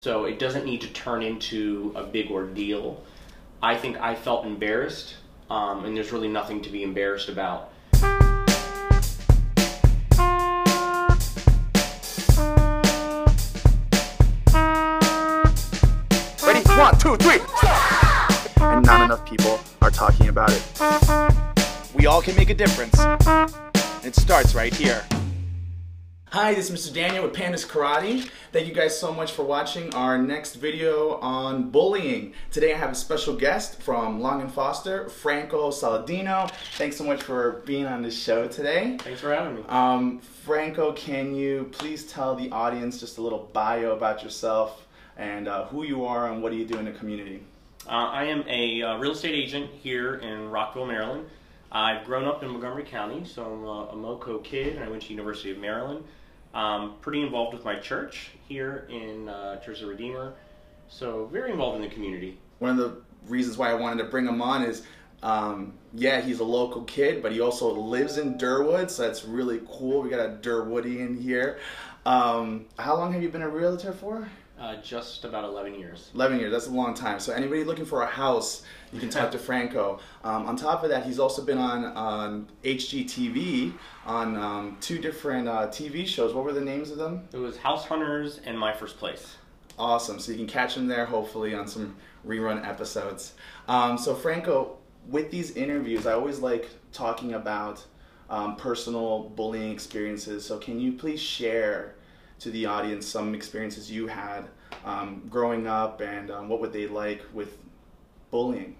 So it doesn't need to turn into a big ordeal. I think I felt embarrassed, um, and there's really nothing to be embarrassed about. Ready? One, two, three. And not enough people are talking about it. We all can make a difference. It starts right here. Hi, this is Mr. Daniel with Pandas Karate. Thank you guys so much for watching our next video on bullying. Today I have a special guest from Long and Foster, Franco Saladino. Thanks so much for being on this show today. Thanks for having me. Um, Franco, can you please tell the audience just a little bio about yourself and uh, who you are and what do you do in the community? Uh, I am a uh, real estate agent here in Rockville, Maryland. I've grown up in Montgomery County, so I'm a, a MoCo kid, and I went to the University of Maryland. Um, pretty involved with my church here in uh, Church of Redeemer, so very involved in the community. One of the reasons why I wanted to bring him on is, um, yeah, he's a local kid, but he also lives in Derwood, so that's really cool. We got a Derwoodian here. Um, how long have you been a realtor for? Uh, just about 11 years. 11 years, that's a long time. So anybody looking for a house, you can talk to Franco. Um, on top of that, he's also been on, on HGTV on um, two different uh, TV shows. What were the names of them? It was House Hunters and My First Place. Awesome. So you can catch him there, hopefully, on some rerun episodes. Um, so Franco, with these interviews, I always like talking about um, personal bullying experiences. So can you please share to the audience some experiences you had um, growing up and um, what would they like with bullying?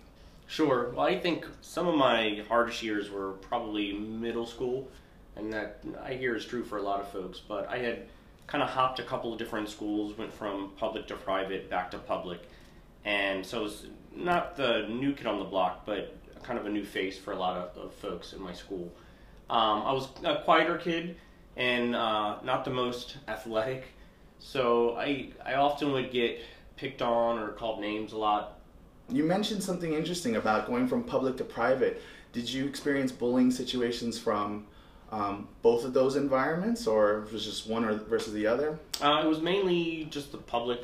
Sure. Well, I think some of my hardest years were probably middle school, and that I hear is true for a lot of folks. But I had kind of hopped a couple of different schools, went from public to private, back to public, and so I was not the new kid on the block, but kind of a new face for a lot of, of folks in my school. Um, I was a quieter kid and uh, not the most athletic, so I I often would get picked on or called names a lot You mentioned something interesting about going from public to private. Did you experience bullying situations from um, both of those environments, or was just one or versus the other? Uh, it was mainly just the public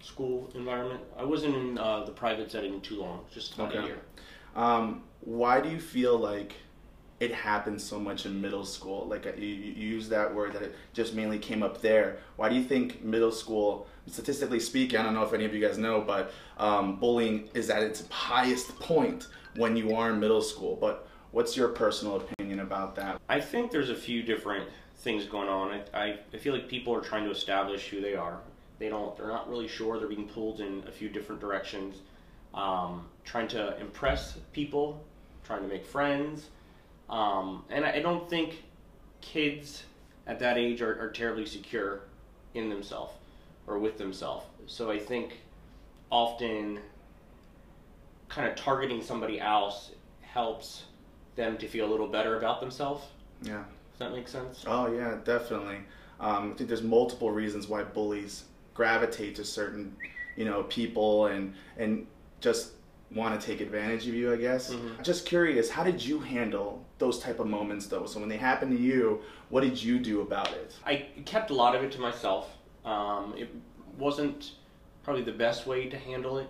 school environment. I wasn't in uh, the private setting too long, just about a year. Um, why do you feel like it happens so much in middle school? Like you, you use that word that it just mainly came up there. Why do you think middle school, statistically speaking, I don't know if any of you guys know, but um, bullying is at its highest point when you are in middle school. But what's your personal opinion about that? I think there's a few different things going on. I, I, I feel like people are trying to establish who they are. They don't. They're not really sure. They're being pulled in a few different directions. Um, trying to impress people, trying to make friends, um, and I, I don't think kids at that age are, are terribly secure in themselves or with themselves. So I think often kind of targeting somebody else helps them to feel a little better about themselves. Yeah. Does that make sense? Oh yeah, definitely. Um, I think there's multiple reasons why bullies gravitate to certain, you know, people and and just want to take advantage of you. I guess. Mhm. Just curious, how did you handle those type of moments though? So when they happen to you, what did you do about it? I kept a lot of it to myself. Um, it wasn't probably the best way to handle it.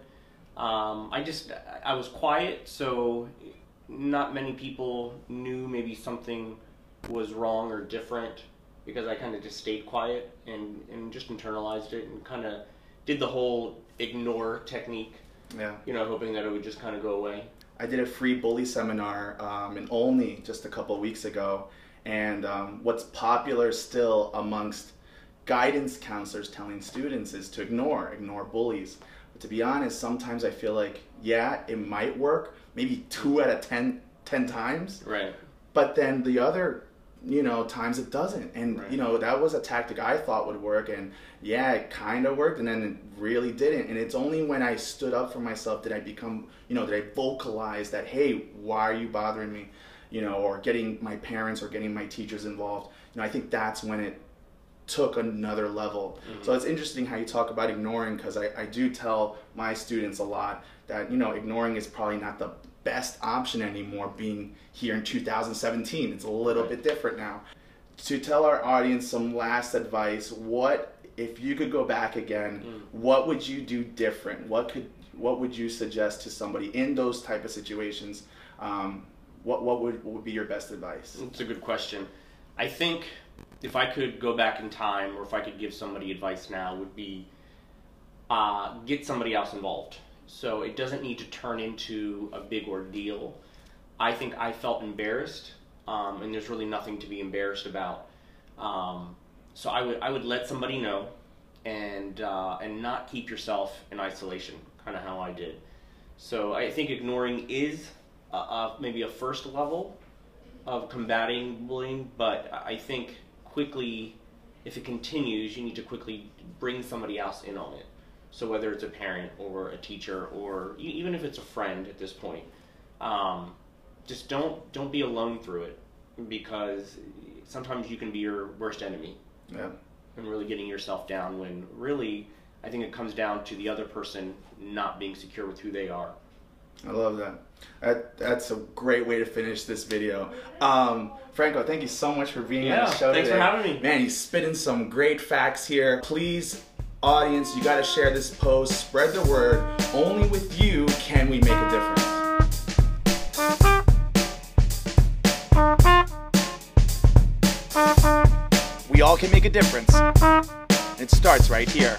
Um, I just I was quiet, so not many people knew maybe something was wrong or different because I kind of just stayed quiet and, and just internalized it and kind of did the whole ignore technique, Yeah. you know, hoping that it would just kind of go away. I did a free bully seminar um, in Olney just a couple of weeks ago, and um, what's popular still amongst guidance counselors telling students is to ignore, ignore bullies. But to be honest, sometimes I feel like, yeah, it might work, maybe two out of ten, 10 times, Right. but then the other you know times it doesn't. And Right. you know that was a tactic i thought would work and yeah it kind of worked and then it really didn't. And it's only when i stood up for myself did i become you know did i vocalize that hey why are you bothering me? You know or getting my parents or getting my teachers involved. You know i think that's when it took another level so it's interesting how you talk about ignoring because I, I do tell my students a lot that you know ignoring is probably not the best option anymore being here in 2017 it's a little Right. bit different now to tell our audience some last advice what if you could go back again, Mm. what would you do different? What could what would you suggest to somebody in those type of situations? Um, what what would what would be your best advice? It's a good question. I think if I could go back in time, or if I could give somebody advice now, would be uh, get somebody else involved. So it doesn't need to turn into a big ordeal. I think I felt embarrassed, um, and there's really nothing to be embarrassed about. Um, so I would I would let somebody know, and uh, and not keep yourself in isolation, kind of how I did. So I think ignoring is uh, uh, maybe a first level of combating bullying, but I think quickly, if it continues, you need to quickly bring somebody else in on it. So whether it's a parent or a teacher or even if it's a friend at this point, um, just don't don't be alone through it because sometimes you can be your worst enemy Yeah. and really getting yourself down when really I think it comes down to the other person not being secure with who they are. I love that. that. That's a great way to finish this video. Um, Franco, thank you so much for being on the show today. thanks for having me. Man, he's spitting some great facts here. Please, audience, you got to share this post, spread the word. Only with you can we make a difference. We all can make a difference. It starts right here.